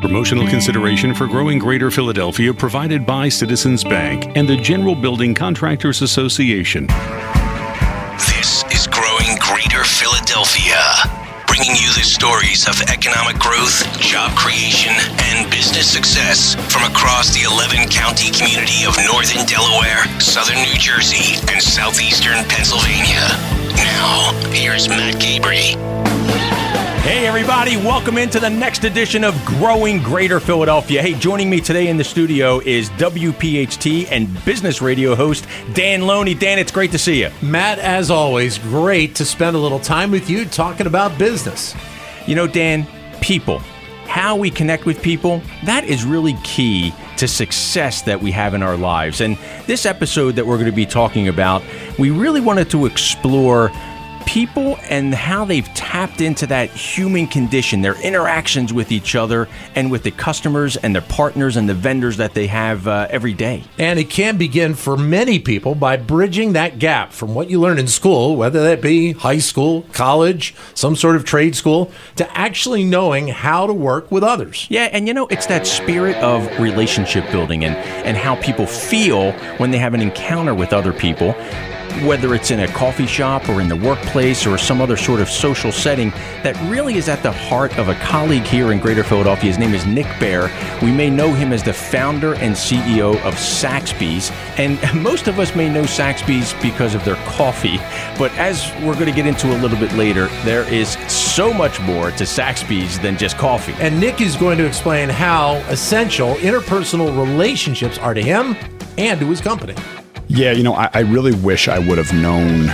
Promotional consideration for growing Greater Philadelphia provided by Citizens Bank and the General Building Contractors Association. This is Growing Greater Philadelphia, bringing you the stories of economic growth, job creation, and business success from across the 11 county community of Northern Delaware, Southern New Jersey, and Southeastern Pennsylvania. Now, here's Matt Cabrey. Hey, everybody, welcome into the next edition of Growing Greater Philadelphia. Hey, joining me today in the studio is WPHT and business radio host Dan Loney. Dan, it's great to see you. Matt, as always, great to spend a little time with you talking about business. You know, Dan, people, how we connect with people, that is really key to success that we have in our lives. And this episode that we're going to be talking about, we really wanted to explore people and how they've tapped into that human condition, their interactions with each other and with the customers and their partners and the vendors that they have uh, every day. And it can begin for many people by bridging that gap from what you learn in school, whether that be high school, college, some sort of trade school, to actually knowing how to work with others. Yeah, and you know, it's that spirit of relationship building and, and how people feel when they have an encounter with other people whether it's in a coffee shop or in the workplace or some other sort of social setting, that really is at the heart of a colleague here in Greater Philadelphia. His name is Nick Bayer. We may know him as the founder and CEO of Saxby's, and most of us may know Saxby's because of their coffee. But as we're going to get into a little bit later, there is so much more to Saxby's than just coffee. And Nick is going to explain how essential interpersonal relationships are to him and to his company. Yeah, you know, I, I really wish I would have known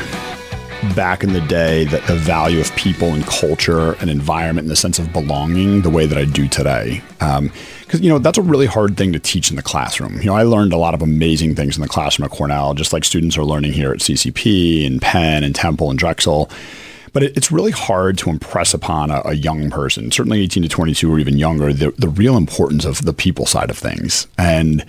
back in the day that the value of people and culture and environment and the sense of belonging the way that I do today. Because, um, you know, that's a really hard thing to teach in the classroom. You know, I learned a lot of amazing things in the classroom at Cornell, just like students are learning here at CCP and Penn and Temple and Drexel. But it, it's really hard to impress upon a, a, young person, certainly 18 to 22 or even younger, the, the real importance of the people side of things. And,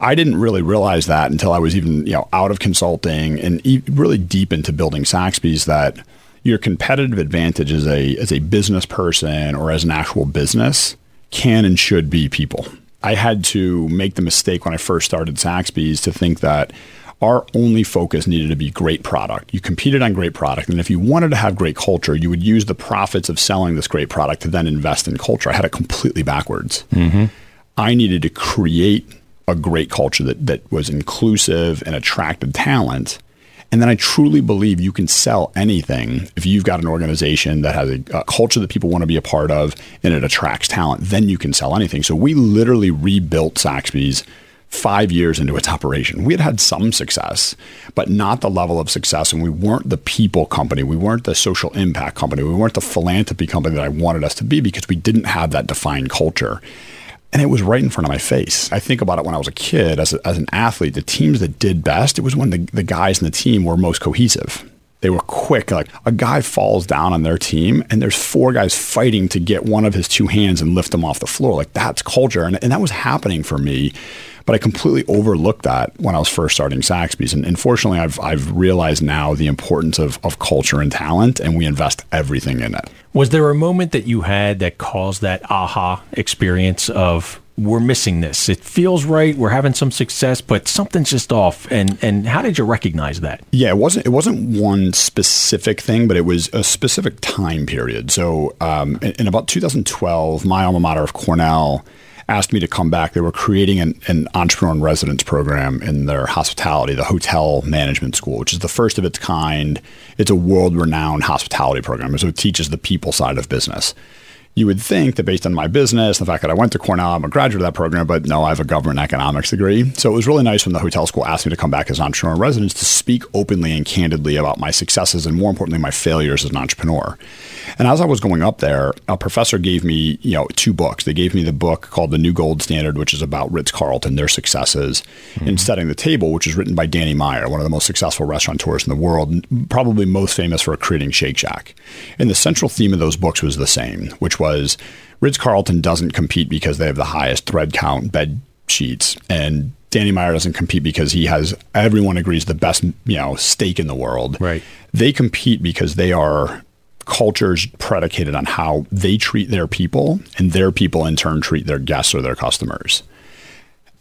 I didn't really realize that until I was even you know out of consulting and e- really deep into building Saxby's that your competitive advantage as a as a business person or as an actual business can and should be people. I had to make the mistake when I first started Saxby's to think that our only focus needed to be great product. You competed on great product. And if you wanted to have great culture, you would use the profits of selling this great product to then invest in culture. I had it completely backwards. Mm-hmm. I needed to create a great culture that, that was inclusive and attracted talent. And then I truly believe you can sell anything if you've got an organization that has a, a, culture that people want to be a part of and it attracts talent, then you can sell anything. So we literally rebuilt Saxby's five years into its operation. We had had some success, but not the level of success. And we weren't the people company. We weren't the social impact company. We weren't the philanthropy company that I wanted us to be because we didn't have that defined culture. And it was right in front of my face. I think about it when I was a kid, as, a, as an athlete, the teams that did best, it was when the, the guys in the team were most cohesive. They were quick. Like a guy falls down on their team, and there's four guys fighting to get one of his two hands and lift him off the floor. Like that's culture. And, and that was happening for me but I completely overlooked that when I was first starting Saxby's. And unfortunately, I've, I've realized now the importance of, of culture and talent, and we invest everything in it. Was there a moment that you had that caused that aha experience of we're missing this. It feels right. We're having some success, but something's just off. And and how did you recognize that? Yeah, it wasn't it wasn't one specific thing, but it was a specific time period. So um, in, in, about 2012, my alma mater of Cornell asked me to come back. They were creating an, an entrepreneur in residence program in their hospitality, the hotel management school, which is the first of its kind. It's a world renowned hospitality program. So it teaches the people side of business you would think that based on my business, the fact that I went to Cornell, I'm a graduate of that program, but no, I have a government economics degree. So it was really nice when the hotel school asked me to come back as an entrepreneur in residence to speak openly and candidly about my successes and more importantly, my failures as an entrepreneur. And as I was going up there, a professor gave me, you know, two books. They gave me the book called The New Gold Standard, which is about Ritz Carlton, their successes mm-hmm. in setting the table, which is written by Danny Meyer, one of the most successful restaurateurs in the world, probably most famous for creating Shake Shack. And the central theme of those books was the same, which was Ritz Carlton doesn't compete because they have the highest thread count bed sheets, and Danny Meyer doesn't compete because he has everyone agrees the best you know steak in the world. Right. They compete because they are cultures predicated on how they treat their people and their people in turn treat their guests or their customers.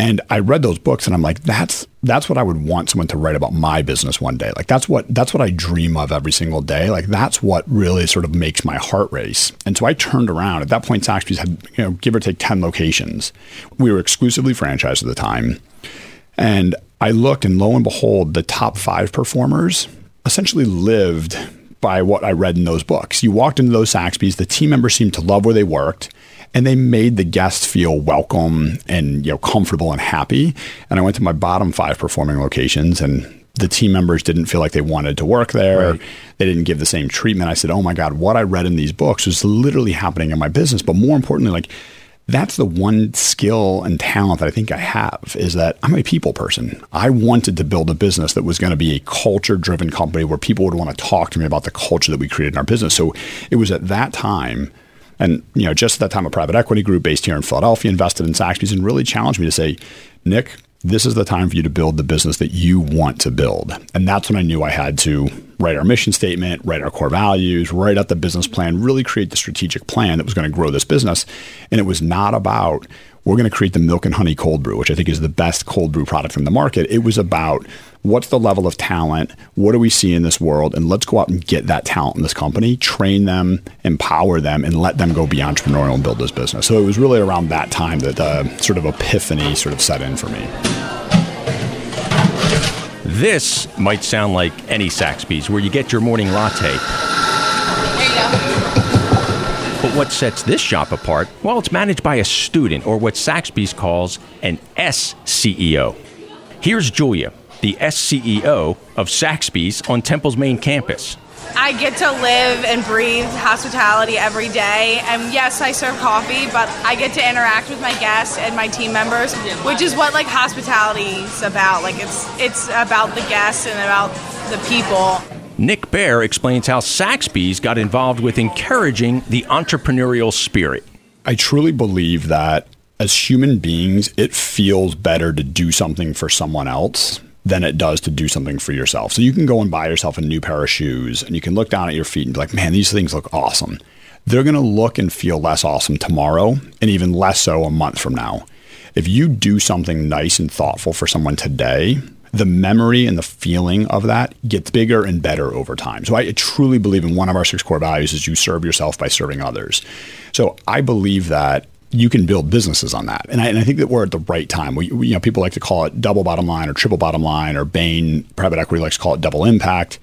And I read those books and I'm like, that's that's what I would want someone to write about my business one day. Like that's what that's what I dream of every single day. Like that's what really sort of makes my heart race. And so I turned around. At that point, Saxby's had, you know, give or take 10 locations. We were exclusively franchised at the time. And I looked and lo and behold, the top five performers essentially lived by what I read in those books. You walked into those Saxby's, the team members seemed to love where they worked and they made the guests feel welcome and you know comfortable and happy. And I went to my bottom five performing locations and the team members didn't feel like they wanted to work there. Right. They didn't give the same treatment. I said, "Oh my god, what I read in these books was literally happening in my business." But more importantly, like that's the one skill and talent that I think I have is that I'm a people person. I wanted to build a business that was going to be a culture driven company where people would want to talk to me about the culture that we created in our business. So it was at that time and you know, just at that time, a private equity group based here in Philadelphia invested in Saxby's and really challenged me to say, Nick, this is the time for you to build the business that you want to build. And that's when I knew I had to write our mission statement, write our core values, write out the business plan, really create the strategic plan that was going to grow this business. And it was not about we're going to create the milk and honey cold brew, which I think is the best cold brew product in the market. It was about what's the level of talent? What do we see in this world? And let's go out and get that talent in this company, train them, empower them, and let them go be entrepreneurial and build this business. So it was really around that time that the sort of epiphany sort of set in for me. This might sound like any Saxby's where you get your morning latte. But what sets this shop apart? Well, it's managed by a student, or what Saxby's calls an SCEO. Here's Julia, the SCEO of Saxby's on Temple's main campus. I get to live and breathe hospitality every day. And yes, I serve coffee, but I get to interact with my guests and my team members, which is what like hospitality is about. Like it's it's about the guests and about the people. Nick Bayer explains how Saxby's got involved with encouraging the entrepreneurial spirit. I truly believe that as human beings, it feels better to do something for someone else than it does to do something for yourself. So you can go and buy yourself a new pair of shoes and you can look down at your feet and be like, man, these things look awesome. They're going to look and feel less awesome tomorrow and even less so a month from now. If you do something nice and thoughtful for someone today, the memory and the feeling of that gets bigger and better over time. So I truly believe in one of our six core values is you serve yourself by serving others. So I believe that you can build businesses on that. And I, and I, think that we're at the right time. We, we, you know, people like to call it double bottom line or triple bottom line, or Bain private equity likes to call it double impact.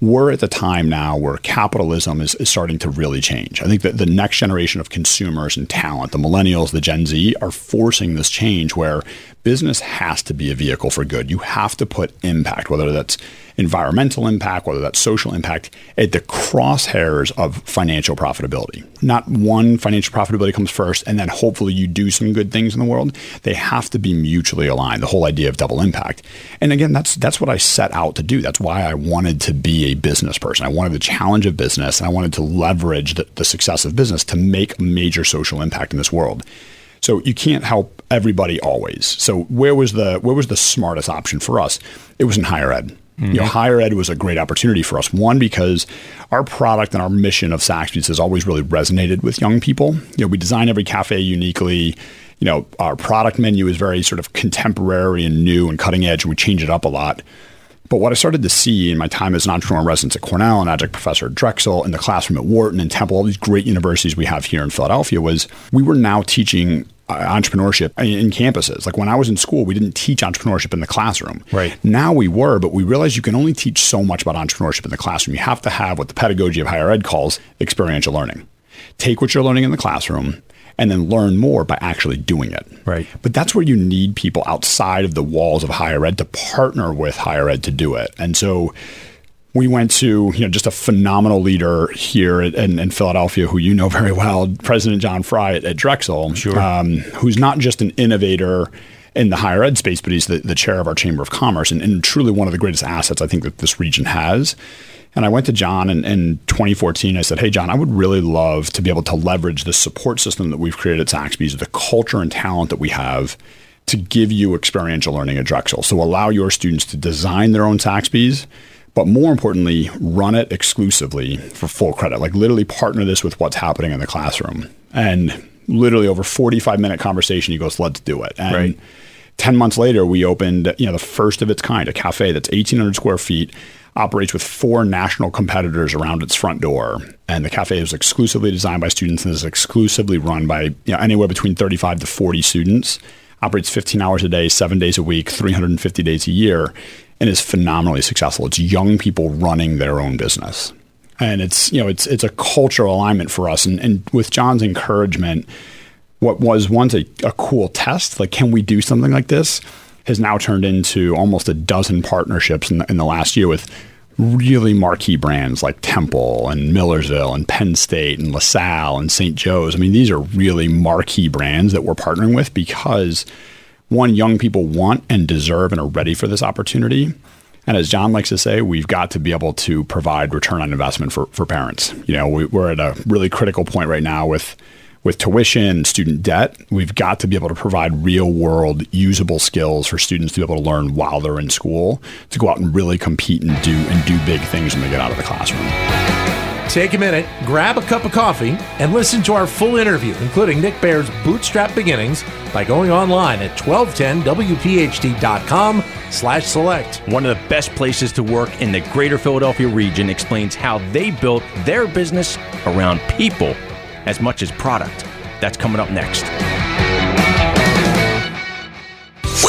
We're at the time now where capitalism is, is starting to really change. I think that the next generation of consumers and talent, the millennials, the Gen Z, are forcing this change where business has to be a vehicle for good. You have to put impact, whether that's environmental impact, whether that's social impact, at the crosshairs of financial profitability. Not one financial profitability comes first, and then hopefully you do some good things in the world. They have to be mutually aligned. The whole idea of double impact. And again, that's that's what I set out to do. That's why I wanted to be a business person. I wanted the challenge of business, and I wanted to leverage the, the success of business to make a major social impact in this world. So you can't help everybody always. So where was the where was the smartest option for us? It was in higher ed. Mm-hmm. You know, mm-hmm. higher ed was a great opportunity for us. One, because our product and our mission of Saxby's has always really resonated with young people. You know, we design every cafe uniquely. You know, our product menu is very sort of contemporary and new and cutting edge, and we change it up a lot. But what I started to see in my time as an entrepreneur resident at Cornell and adjunct professor at Drexel, in the classroom at Wharton and Temple, all these great universities we have here in Philadelphia, was we were now teaching Uh, entrepreneurship in campuses. Like when I was in school, we didn't teach entrepreneurship in the classroom. Right. Now we were, but we realized you can only teach so much about entrepreneurship in the classroom. You have to have what the pedagogy of higher ed calls experiential learning. Take what you're learning in the classroom and then learn more by actually doing it. Right. But that's where you need people outside of the walls of higher ed to partner with higher ed to do it. And so we went to you know just a phenomenal leader here at, in, in, Philadelphia, who you know very well, President John Fry at, at Drexel, sure. um, who's not just an innovator in the higher ed space, but he's the, the chair of our Chamber of Commerce and, and, truly one of the greatest assets I think that this region has. And I went to John in, in 2014. I said, Hey, John, I would really love to be able to leverage the support system that we've created at Saxby's, the culture and talent that we have to give you experiential learning at Drexel. So allow your students to design their own Saxby's but more importantly, run it exclusively for full credit. Like literally partner this with what's happening in the classroom. And literally over 45 minute conversation, he goes, let's do it. And Right. 10 months later, we opened, you know, the first of its kind, a cafe that's 1,800 square feet, operates with four national competitors around its front door. And the cafe is exclusively designed by students and is exclusively run by, you know, anywhere between 35 to 40 students, operates 15 hours a day, seven days a week, 350 days a year, and is phenomenally successful. It's young people running their own business. And it's, you know, it's, it's a cultural alignment for us. And, and with John's encouragement, what was once a, a cool test, like can we do something like this, has now turned into almost a dozen partnerships in the, in the last year with really marquee brands like Temple and Millersville and Penn State and LaSalle and St. Joe's. I mean, these are really marquee brands that we're partnering with because one, young people want and deserve and are ready for this opportunity. And as John likes to say, we've got to be able to provide return on investment for, for parents. You know, we, we're at a really critical point right now with with tuition student debt. We've got to be able to provide real world usable skills for students to be able to learn while they're in school to go out and really compete and do and do big things when they get out of the classroom. Take a minute, grab a cup of coffee, and listen to our full interview, including Nick Bayer's Bootstrap Beginnings, by going online at 1210wpht.com slash select. One of the best places to work in the greater Philadelphia region explains how they built their business around people as much as product. That's coming up next.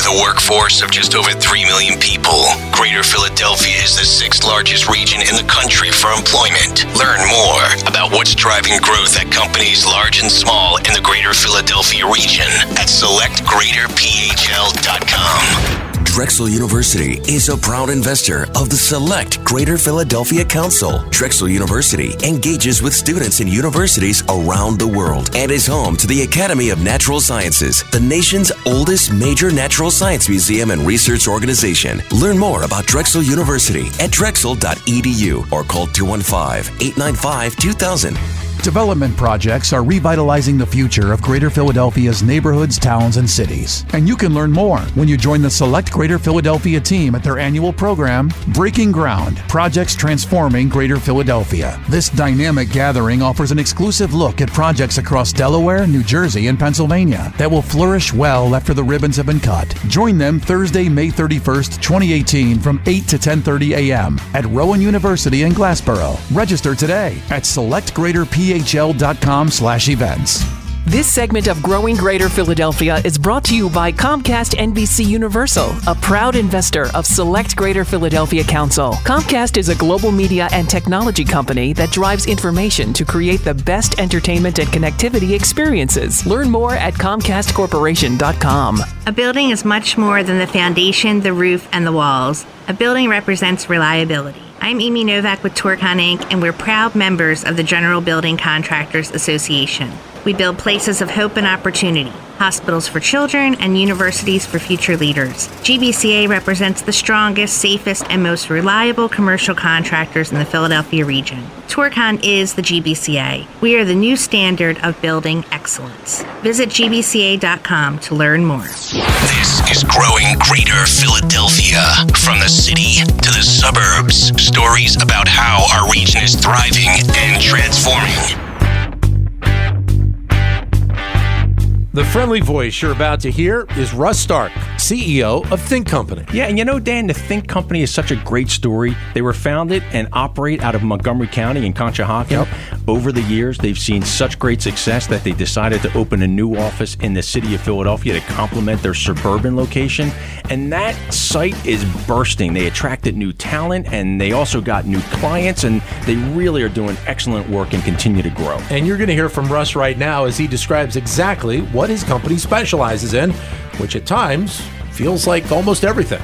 With a workforce of just over 3 million people, Greater Philadelphia is the sixth largest region in the country for employment. Learn more about what's driving growth at companies large and small in the Greater Philadelphia region at selectgreaterphl.com. Drexel University is a proud investor of the Select Greater Philadelphia Council. Drexel University engages with students in universities around the world and is home to the Academy of Natural Sciences, the nation's oldest major natural science museum and research organization. Learn more about Drexel University at drexel.edu or call 215 895 2000. Development projects are revitalizing the future of Greater Philadelphia's neighborhoods, towns, and cities. And you can learn more when you join the Select Greater Philadelphia team at their annual program, Breaking Ground Projects Transforming Greater Philadelphia. This dynamic gathering offers an exclusive look at projects across Delaware, New Jersey, and Pennsylvania that will flourish well after the ribbons have been cut. Join them Thursday, May 31st, 2018 from 8 to 10:30 a.m. at Rowan University in Glassboro. Register today at selectgreaterphl.com slash events. This segment of Growing Greater Philadelphia is brought to you by Comcast NBC Universal, a proud investor of Select Greater Philadelphia Council. Comcast is a global media and technology company that drives information to create the best entertainment and connectivity experiences. Learn more at ComcastCorporation.com. A building is much more than the foundation, the roof, and the walls. A building represents reliability. I'm Amy Novak with Torcon Inc., and we're proud members of the General Building Contractors Association. We build places of hope and opportunity, hospitals for children, and universities for future leaders. GBCA represents the strongest, safest, and most reliable commercial contractors in the Philadelphia region. Torcon is the GBCA. We are the new standard of building excellence. Visit gbca.com to learn more. This is Growing Greater Philadelphia. From the city to the suburbs, stories about how our region is thriving and transforming. The friendly voice you're about to hear is Russ Starke, CEO of Think Company. Yeah, and you know, Dan, the Think Company is such a great story. They were founded and operate out of Montgomery County in Conshohocken. Over the years, they've seen such great success that they decided to open a new office in the city of Philadelphia to complement their suburban location. And that site is bursting. They attracted new talent and they also got new clients, and they really are doing excellent work and continue to grow. And you're going to hear from Russ right now as he describes exactly what his company specializes in, which at times feels like almost everything.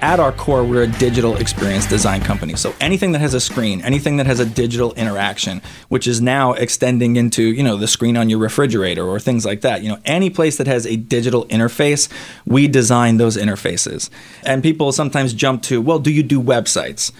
At our core, we're a digital experience design company. So anything that has a screen, anything that has a digital interaction, which is now extending into, you know, the screen on your refrigerator or things like that. You know, any place that has a digital interface, we design those interfaces. And people sometimes jump to, well, do you do websites?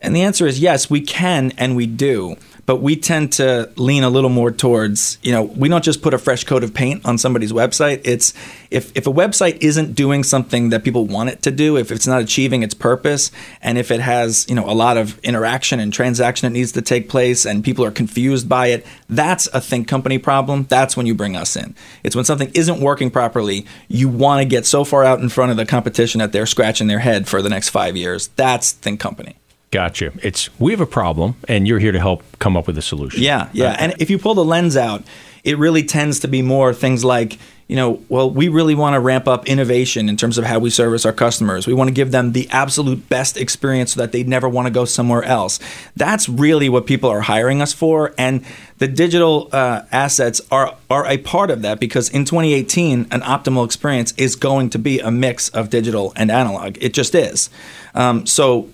And the answer is yes, we can and we do. But we tend to lean a little more towards, you know, we don't just put a fresh coat of paint on somebody's website. It's if, if a website isn't doing something that people want it to do, if it's not achieving its purpose, and if it has, you know, a lot of interaction and transaction that needs to take place and people are confused by it, that's a think company problem. That's when you bring us in. It's when something isn't working properly, you want to get so far out in front of the competition that they're scratching their head for the next five years. That's think company. Gotcha. It's we have a problem, and you're here to help come up with a solution. Yeah, yeah. Right. And if you pull the lens out, it really tends to be more things like, you know, well, we really want to ramp up innovation in terms of how we service our customers. We want to give them the absolute best experience so that they never want to go somewhere else. That's really what people are hiring us for, and the digital uh, assets are are a part of that because in 2018, an optimal experience is going to be a mix of digital and analog. It just is. Um, so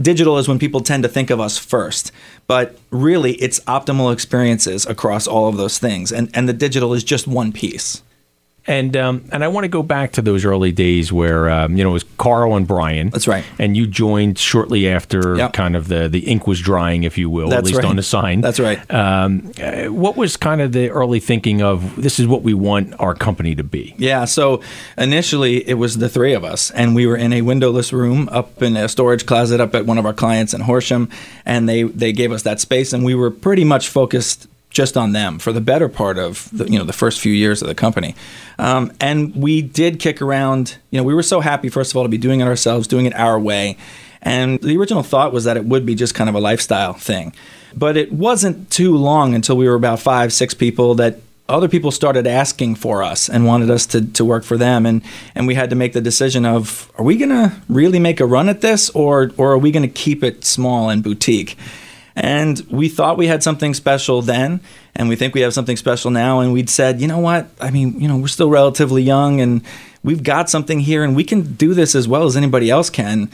digital is when people tend to think of us first but really it's optimal experiences across all of those things and and the digital is just one piece And um, and I want to go back to those early days where um, you know it was Carl and Brian. That's right. And you joined shortly after Yep. kind of the the ink was drying, if you will, at That's least right. on the sign. That's right. Um, uh, what was kind of the early thinking of this is what we want our company to be? Yeah, so initially it was the three of us, and we were in a windowless room up in a storage closet up at one of our clients in Horsham, and they they gave us that space, and we were pretty much focused just on them for the better part of the, you know the first few years of the company, um, and we did kick around. You know, we were so happy first of all to be doing it ourselves, doing it our way, and the original thought was that it would be just kind of a lifestyle thing, but it wasn't too long until we were about five six people that other people started asking for us and wanted us to, to work for them. And, and we had to make the decision of are we going to really make a run at this or, or are we going to keep it small and boutique and we thought we had something special then and we think we have something special now and we'd said you know what? I mean you know we're still relatively young and we've got something here and we can do this as well as anybody else can.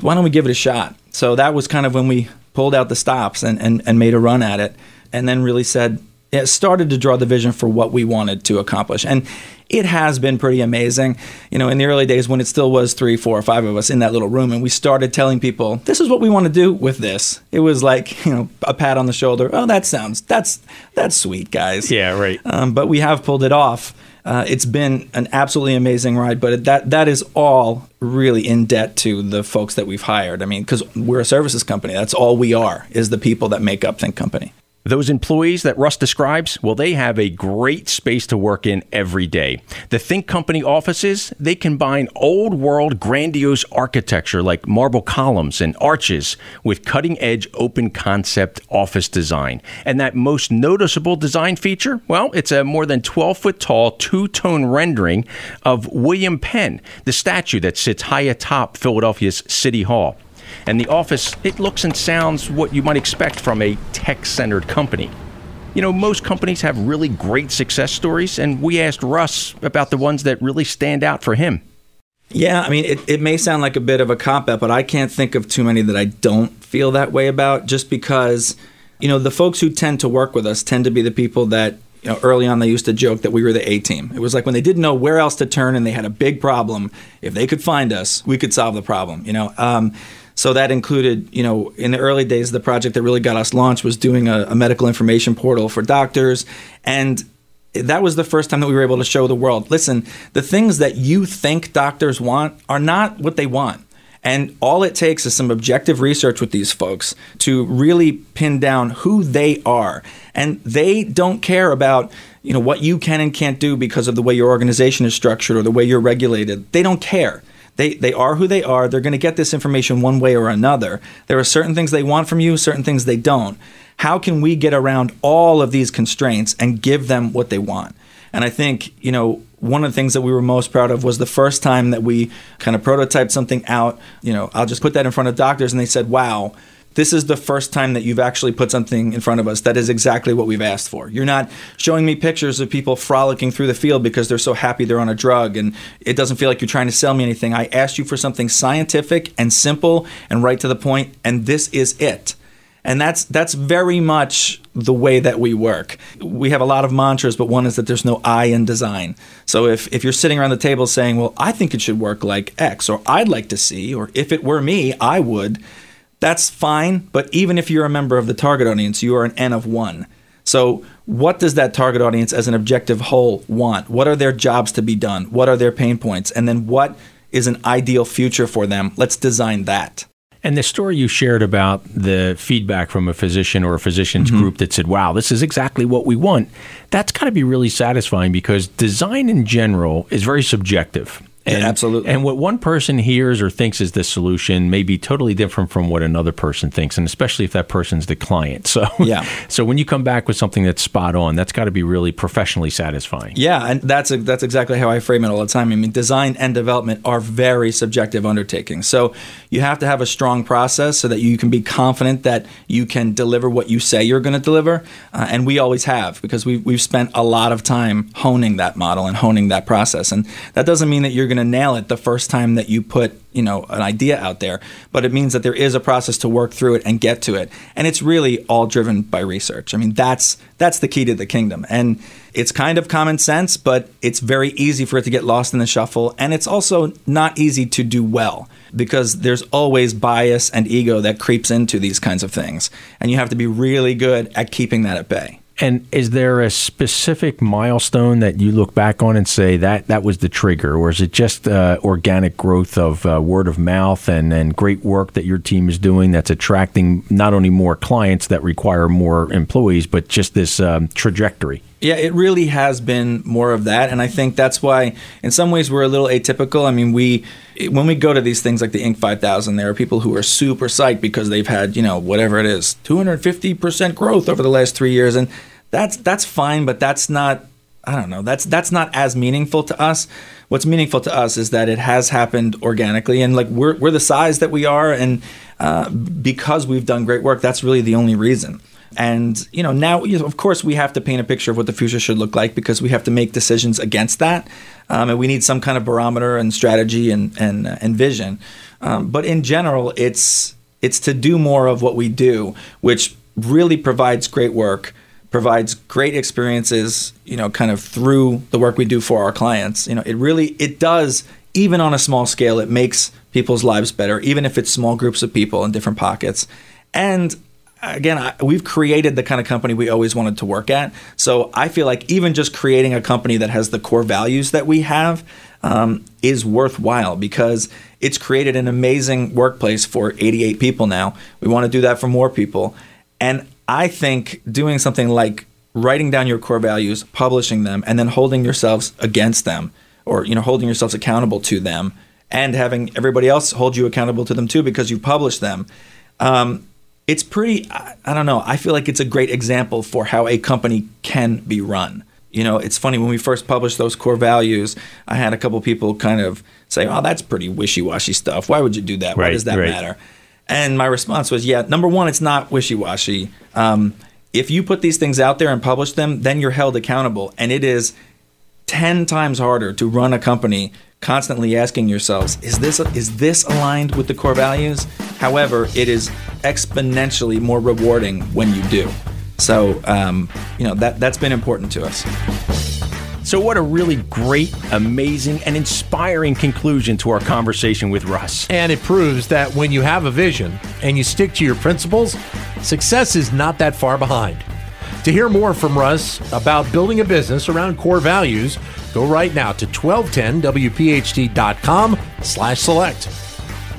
Why don't we give it a shot? So that was kind of when we pulled out the stops and, and, and made a run at it and then really said it started to draw the vision for what we wanted to accomplish. And it has been pretty amazing. You know, in the early days when it still was three, four, or five of us in that little room, and we started telling people, this is what we want to do with this. It was like, you know, a pat on the shoulder. Oh, that sounds, that's, that's sweet, guys. Yeah, right. Um, but we have pulled it off. Uh, it's been an absolutely amazing ride, but that that is all really in debt to the folks that we've hired. I mean, because we're a services company. That's all we are is the people that make up Think Company. Those employees that Russ describes, well, they have a great space to work in every day. The Think Company offices, they combine old world grandiose architecture like marble columns and arches with cutting edge open concept office design. And that most noticeable design feature, well, it's a more than 12 foot tall two tone rendering of William Penn, the statue that sits high atop Philadelphia's City Hall. And the office, it looks and sounds what you might expect from a tech centered company. You know, most companies have really great success stories, and we asked Russ about the ones that really stand out for him. Yeah, I mean, it, it may sound like a bit of a cop out, but I can't think of too many that I don't feel that way about just because, you know, the folks who tend to work with us tend to be the people that, you know, early on they used to joke that we were the A team. It was like when they didn't know where else to turn and they had a big problem, if they could find us, we could solve the problem, you know. Um, so that included, you know, in the early days, the project that really got us launched was doing a, a medical information portal for doctors. And that was the first time that we were able to show the world listen, the things that you think doctors want are not what they want. And all it takes is some objective research with these folks to really pin down who they are. And they don't care about, you know, what you can and can't do because of the way your organization is structured or the way you're regulated. They don't care. They, they are who they are. They're going to get this information one way or another. There are certain things they want from you, certain things they don't. How can we get around all of these constraints and give them what they want? And I think, you know, one of the things that we were most proud of was the first time that we kind of prototyped something out. You know, I'll just put that in front of doctors and they said, wow, this is the first time that you've actually put something in front of us that is exactly what we've asked for. You're not showing me pictures of people frolicking through the field because they're so happy they're on a drug and it doesn't feel like you're trying to sell me anything. I asked you for something scientific and simple and right to the point, and this is it. And that's that's very much the way that we work. We have a lot of mantras, but one is that there's no I in design. So if, if you're sitting around the table saying, Well, I think it should work like X, or I'd like to see, or if it were me, I would, that's fine. But even if you're a member of the target audience, you are an N of one. So, what does that target audience as an objective whole want? What are their jobs to be done? What are their pain points? And then what is an ideal future for them? Let's design that. And the story you shared about the feedback from a physician or a physician's mm-hmm. group that said, wow, this is exactly what we want, that's got to be really satisfying because design in general is very subjective. And, yeah, absolutely. And what one person hears or thinks is the solution may be totally different from what another person thinks, and especially if that person's the client. So yeah. so when you come back with something that's spot on, that's got to be really professionally satisfying. Yeah, and that's a, that's exactly how I frame it all the time. I mean, design and development are very subjective undertakings. So you have to have a strong process so that you can be confident that you can deliver what you say you're going to deliver, uh, and we always have because we we've spent a lot of time honing that model and honing that process. And that doesn't mean that you're going to nail it the first time that you put you know an idea out there. But it means that there is a process to work through it and get to it. And it's really all driven by research. I mean that's that's the key to the kingdom. And it's kind of common sense but it's very easy for it to get lost in the shuffle. And it's also not easy to do well because there's always bias and ego that creeps into these kinds of things. And you have to be really good at keeping that at bay and is there a specific milestone that you look back on and say that that was the trigger, or is it just uh, organic growth of uh, word of mouth and, and great work that your team is doing that's attracting not only more clients that require more employees, but just this um, trajectory? Yeah, it really has been more of that, and I think that's why, in some ways, we're a little atypical. I mean, we when we go to these things like the Inc. 5000, there are people who are super psyched because they've had you know whatever it is, 250 percent growth over the last three years, and that's that's fine, but that's not. I don't know. That's that's not as meaningful to us. What's meaningful to us is that it has happened organically, and like we're we're the size that we are, and uh, because we've done great work, that's really the only reason. And you know, now of course we have to paint a picture of what the future should look like because we have to make decisions against that, um, and we need some kind of barometer and strategy and and uh, and vision. Um, but in general, it's it's to do more of what we do, which really provides great work, provides great experiences. You know, kind of through the work we do for our clients. You know, it really it does even on a small scale. It makes people's lives better, even if it's small groups of people in different pockets. And again, I, we've created the kind of company we always wanted to work at. So I feel like even just creating a company that has the core values that we have um, is worthwhile because it's created an amazing workplace for 88 people now. We want to do that for more people. And I think doing something like writing down your core values, publishing them, and then holding yourselves against them or you know holding yourselves accountable to them and having everybody else hold you accountable to them too because you published them um, it's pretty i don't know i feel like it's a great example for how a company can be run. You know it's funny when we first published those core values i had a couple people kind of say oh that's pretty wishy-washy stuff. Why would you do that? Right, why does that right. matter? And my response was yeah number one it's not wishy-washy. Um, if you put these things out there and publish them then you're held accountable and it is 10 times harder to run a company constantly asking yourselves is this is this aligned with the core values however it is exponentially more rewarding when you do so um, you know that that's been important to us so, what a really great, amazing, and inspiring conclusion to our conversation with Russ. And it proves that when you have a vision and you stick to your principles, success is not that far behind. To hear more from Russ about building a business around core values, go right now to 1210wpht.com slash select.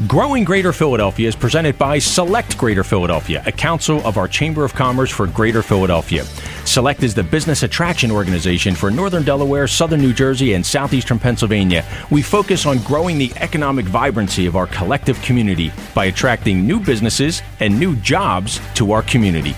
Growing Greater Philadelphia is presented by Select Greater Philadelphia, a council of our Chamber of Commerce for Greater Philadelphia. Select is the business attraction organization for Northern Delaware, Southern New Jersey, and Southeastern Pennsylvania. We focus on growing the economic vibrancy of our collective community by attracting new businesses and new jobs to our community.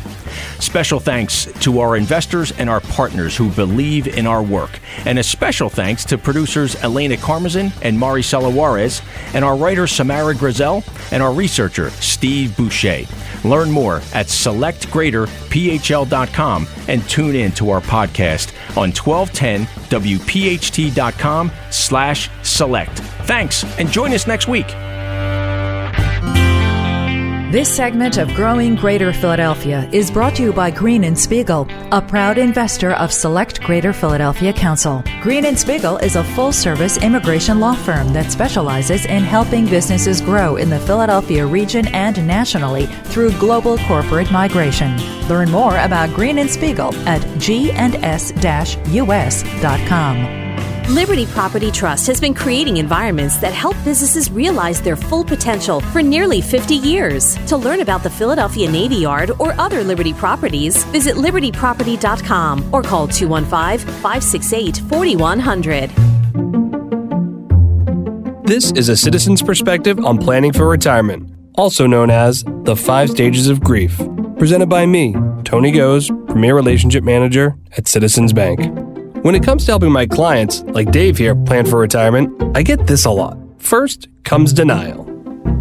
Special thanks to our investors and our partners who believe in our work. And a special thanks to producers Elena Carmazin and Maricela Juarez, and our writer Samara Grizel, and our researcher Steve Boucher. Learn more at selectgreaterphl.com and tune in to our podcast on 1210wpht.com slash select. Thanks, and join us next week. This segment of Growing Greater Philadelphia is brought to you by Green and Spiegel, a proud investor of Select Greater Philadelphia Council. Green and Spiegel is a full-service immigration law firm that specializes in helping businesses grow in the Philadelphia region and nationally through global corporate migration. Learn more about Green and Spiegel at gns-us.com. Liberty Property Trust has been creating environments that help businesses realize their full potential for nearly 50 years. To learn about the Philadelphia Navy Yard or other Liberty properties, visit libertyproperty.com or call 215 568 4100. This is a citizen's perspective on planning for retirement, also known as the five stages of grief. Presented by me, Tony Goes, Premier Relationship Manager at Citizens Bank. When it comes to helping my clients, like Dave here, plan for retirement, I get this a lot. First comes denial.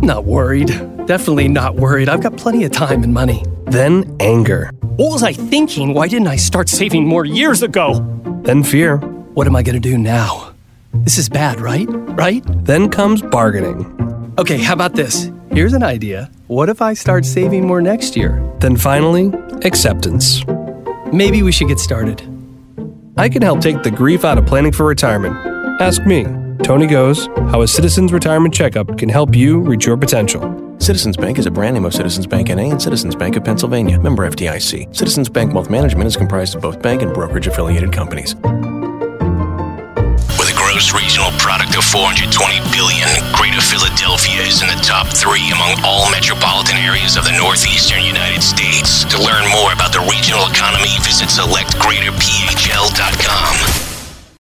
Not worried. Definitely not worried. I've got plenty of time and money. Then anger. What was I thinking? Why didn't I start saving more years ago? Then fear. What am I going to do now? This is bad, right? Right? Then comes bargaining. Okay, how about this? Here's an idea. What if I start saving more next year? Then finally, acceptance. Maybe we should get started. I can help take the grief out of planning for retirement. Ask me, Tony Goes, how a Citizens Retirement Checkup can help you reach your potential. Citizens Bank is a brand name of Citizens Bank NA and Citizens Bank of Pennsylvania, member FDIC. Citizens Bank Wealth Management is comprised of both bank and brokerage affiliated companies. Gross regional product of 420 billion, Greater Philadelphia is in the top three among all metropolitan areas of the northeastern United States. To learn more about the regional economy, visit selectgreaterphl.com.